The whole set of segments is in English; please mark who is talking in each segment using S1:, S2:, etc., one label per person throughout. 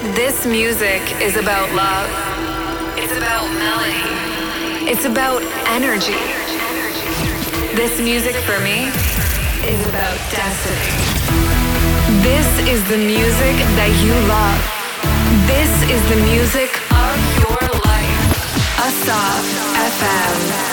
S1: This music is about love. It's about melody. It's about energy. This music for me is about destiny. This is the music that you love. This is the music of your life. Assaf FM.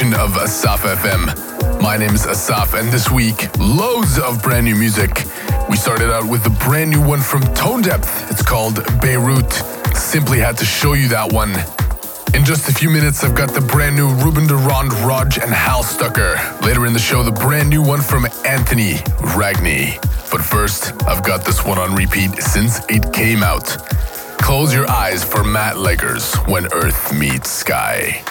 S2: Edition of Assaf FM. My name is Assaf, and this week, loads of brand new music. We started out with a brand new one from Tone Depth. It's called Beirut. Simply had to show you that one. In just a few minutes, I've got the brand new Ruben de Ronde, Rodg, and Hal Stucker. Later in the show, the brand new one from Anthony Ragni. But first, I've got this one on repeat since it came out. Close your eyes for Matt Leger's when Earth meets Sky.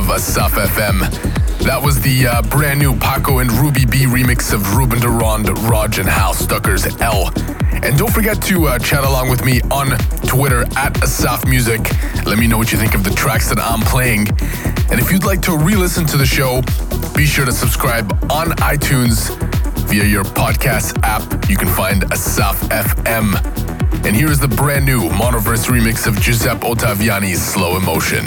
S2: Of Assaf FM. That was the uh, brand new Pacco and Rudy B remix of Ruben Durand, Rodg, and Hal Stucker's L. And don't forget to uh, chat along with me on Twitter at Assaf Music. Let me know what you think of the tracks that I'm playing. And if you'd like to re listen to the show, be sure to subscribe on iTunes via your podcast app. You can find Assaf FM. And here is the brand new Monoverse remix of Giuseppe Ottaviani's Slow Emotion.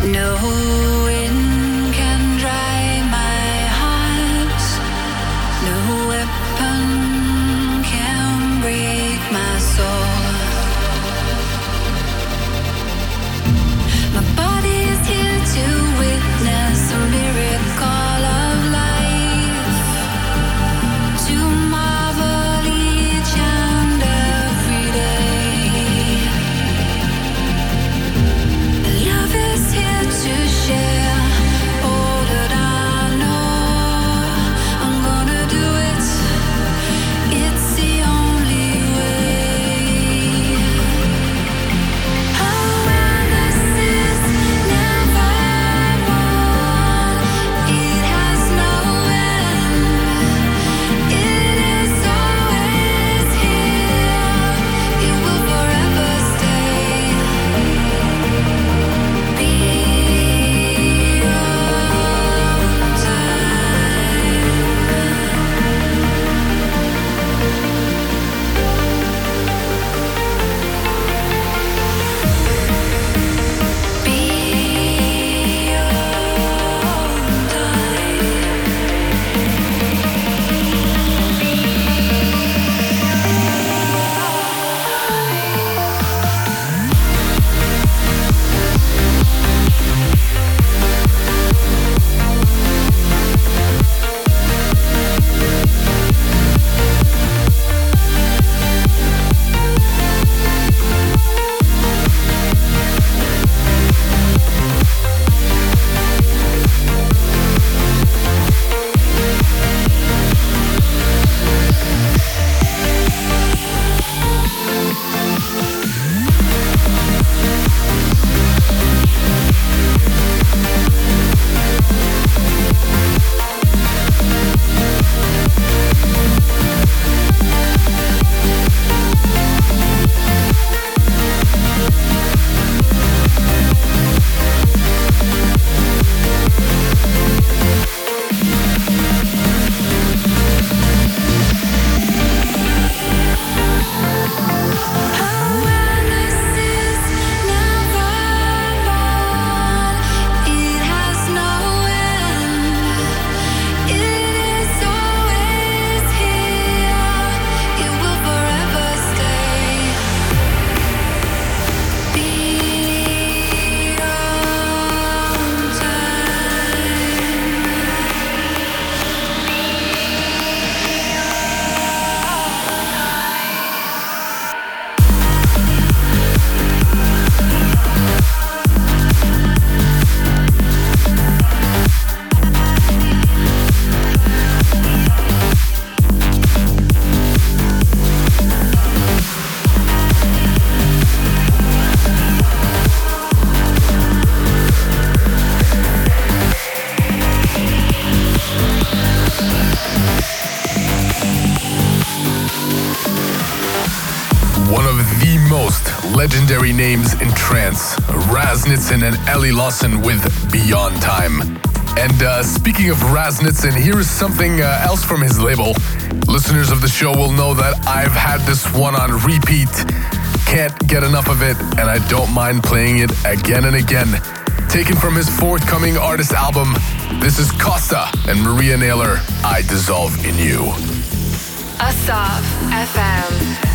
S3: Legendary Raz Nitzan and Ellie Lawson with Beyond Time. And uh, speaking of Raz Nitzan, here is something uh, else from his label. Listeners of the show will know that I've had this one on repeat. Can't get enough of it, and I don't mind playing it again and again.
S2: taken from his forthcoming artist album. This is Costa and Maria Nayler, I Dissolve in You.
S4: Assaf FM.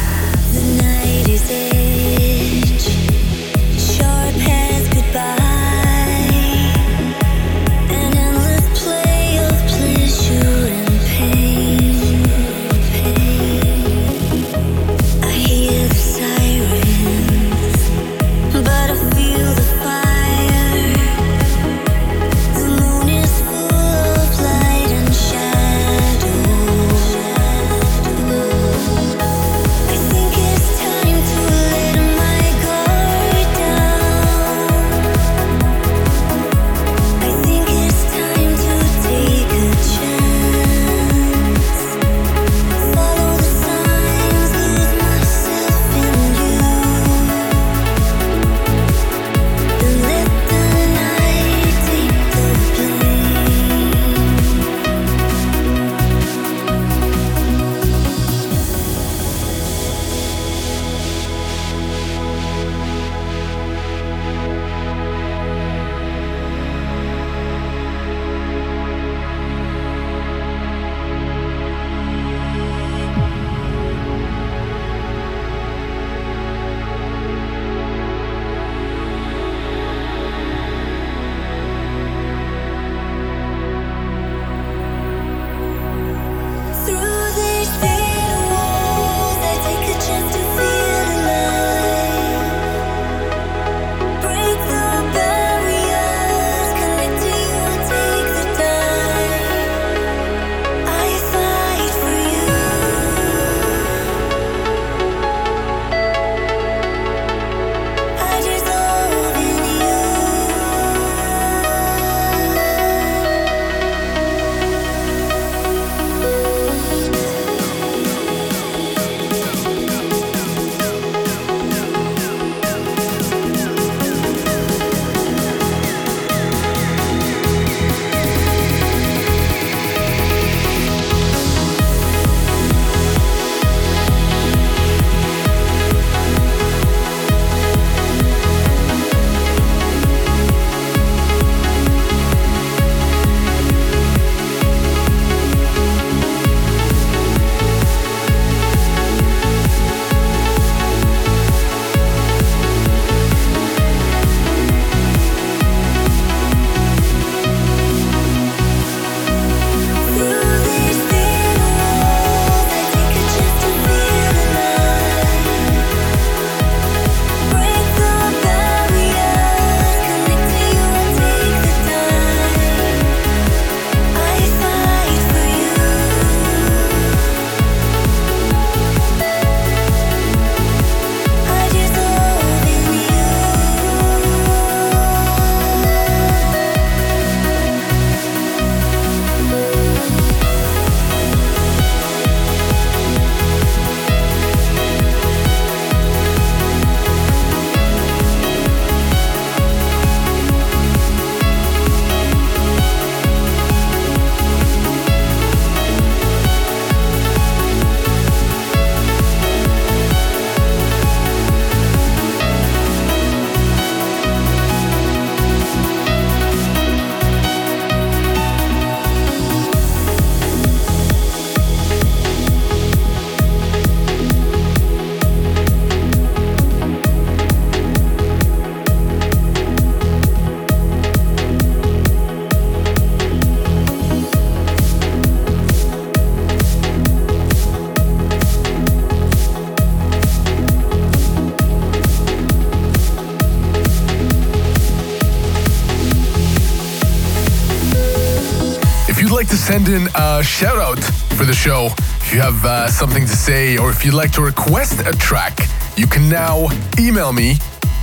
S2: In a shout out for the show. If you have uh, something to say or if you'd like to request a track, you can now email me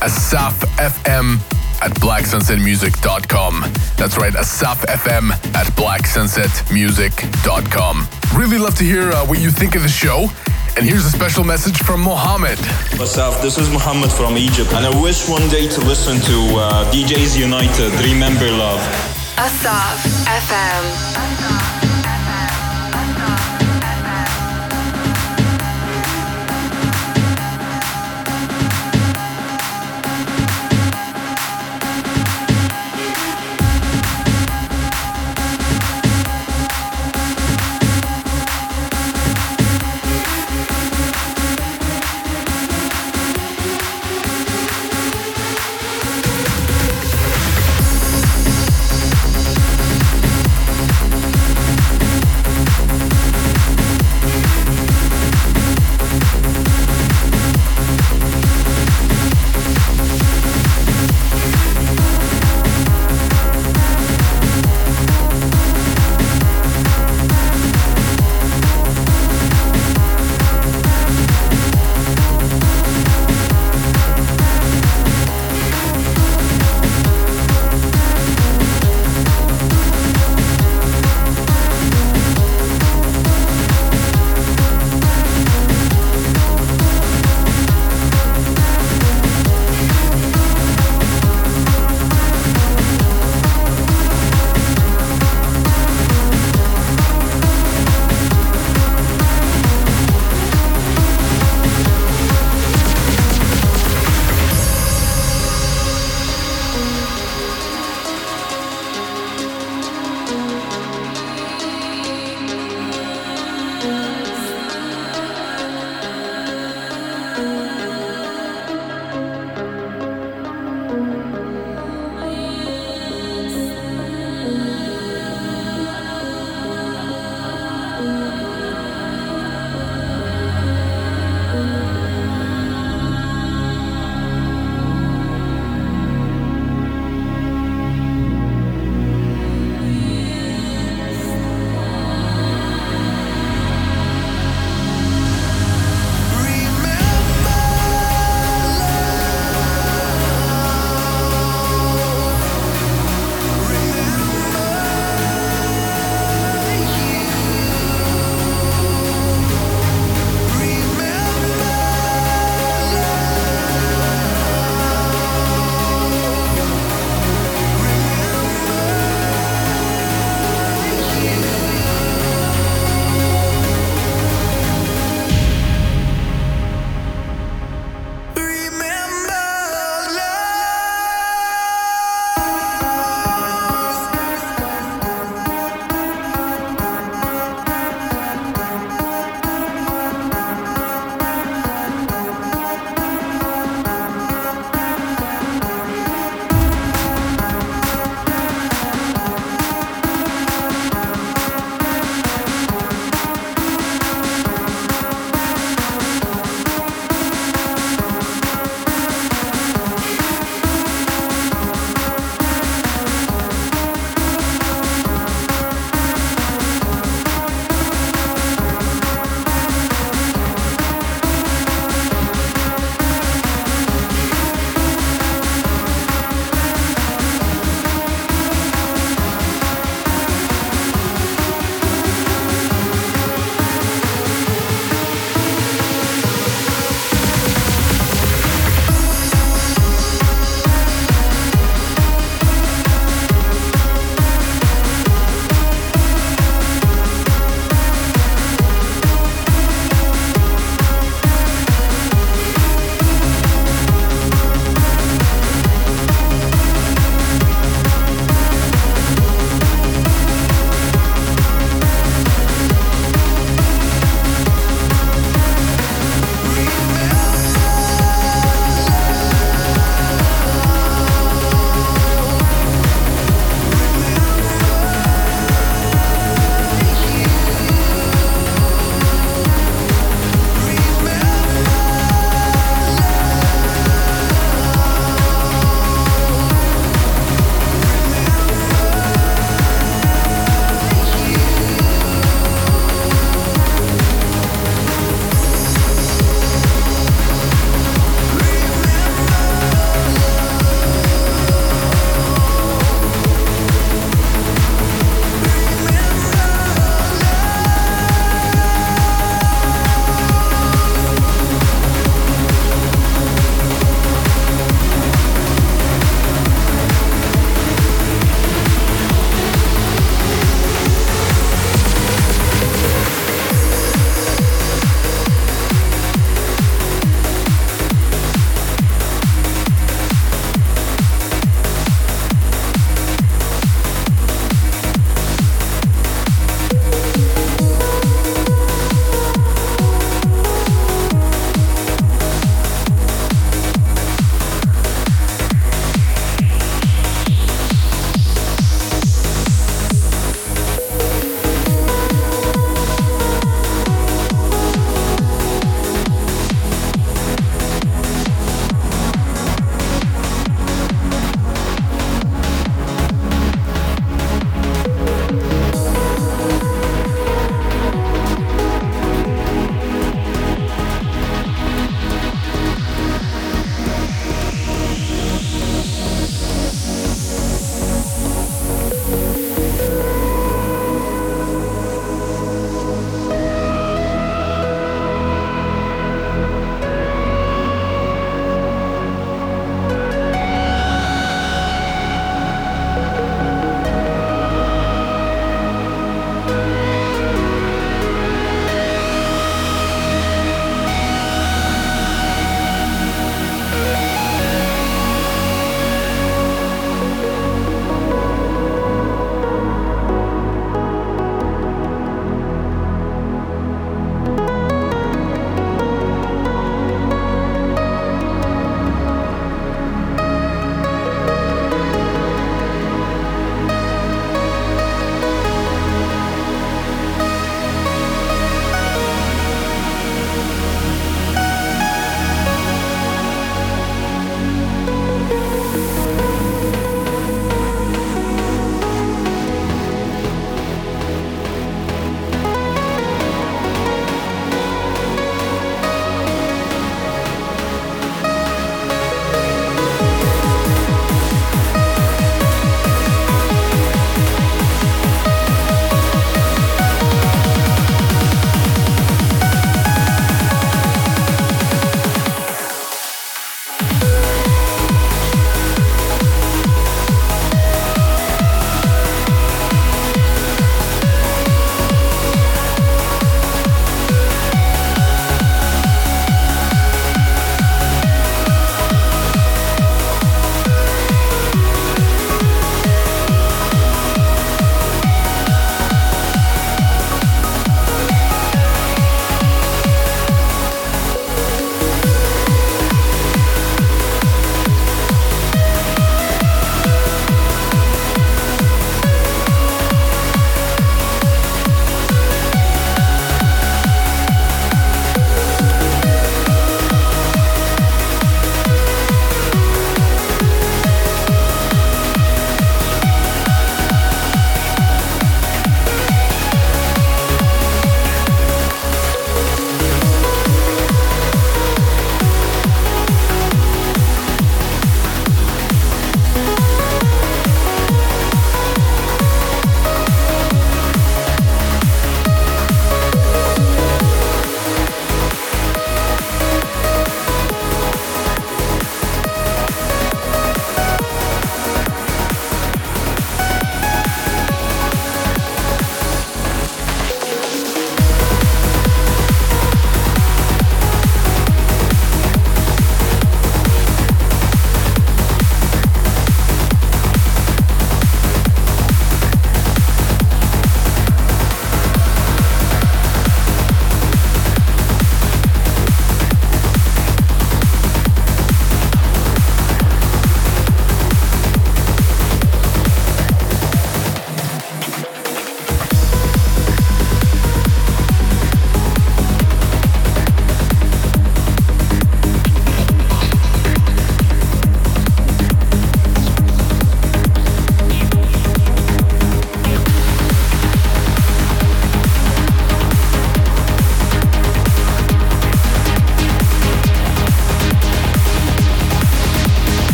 S2: at asafm at blacksunsetmusic.com. That's right, asafFM at blacksunsetmusic.com. Really love to hear uh, what you think of the show. And here's a special message from Mohammed.
S5: What's up? This is Mohammed from Egypt, and I wish one day to listen to uh, DJs United, Remember Love.
S4: Assaf FM.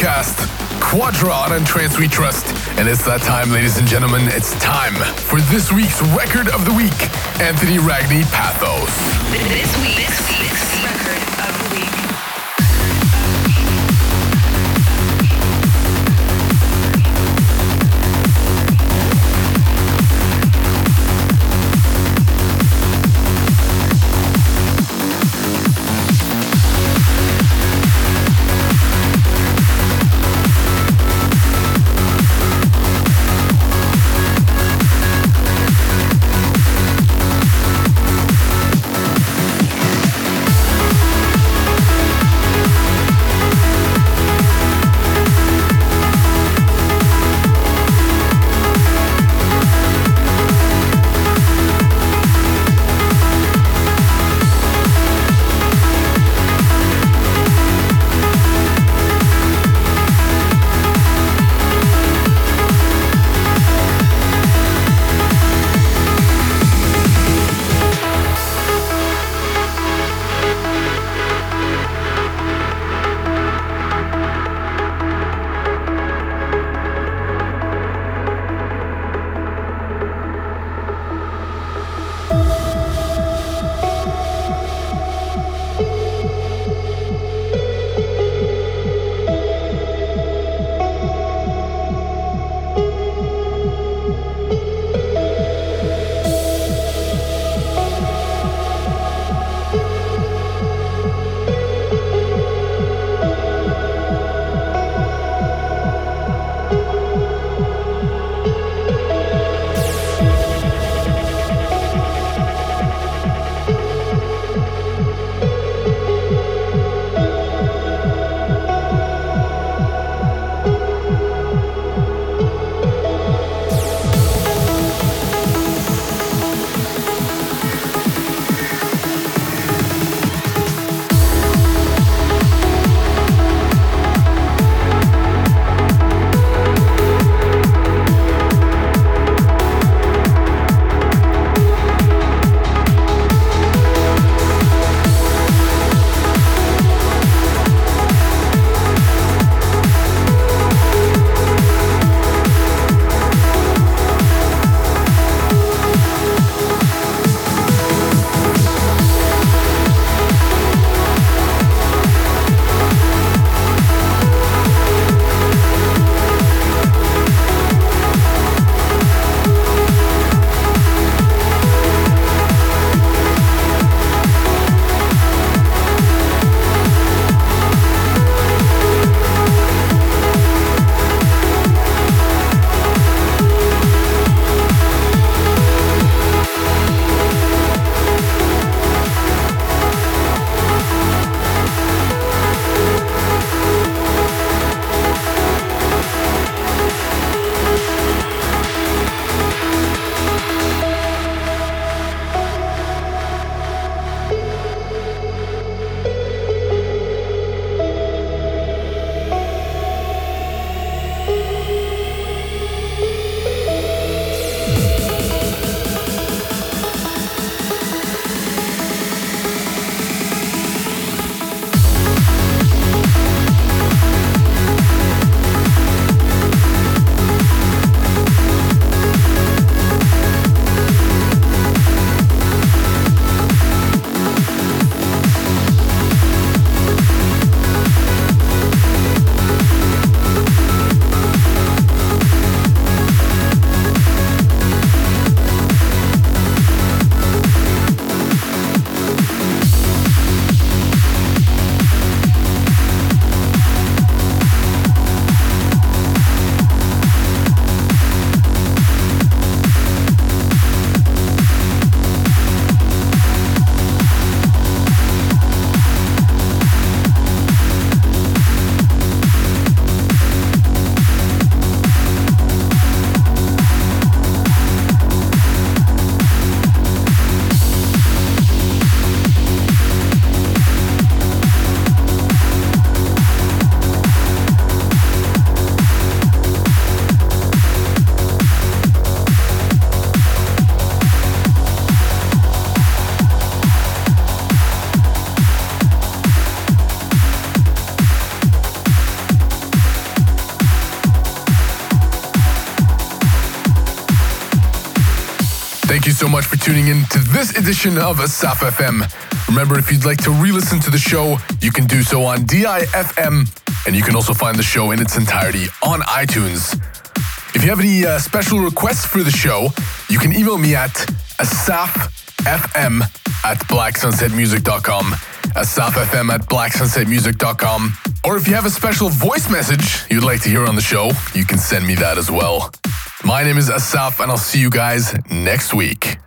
S2: From UCast, Quadra on In Trance We Trust. And it's that time, ladies and gentlemen, it's time for this week's Record of the Week, Anthony Ragni Pathos.
S1: This week, this week's record
S2: this edition of Assaf FM. Remember, if you'd like to re listen to the show, you can do so on DIFM, and you can also find the show in its entirety on iTunes. If you have any uh, special requests for the show, you can email me at asaffm at blacksunsetmusic.com. asaffm at blacksunsetmusic.com. Or if you have a special voice message you'd like to hear on the show, you can send me that as well. My name is Asaf, and I'll see you guys next week.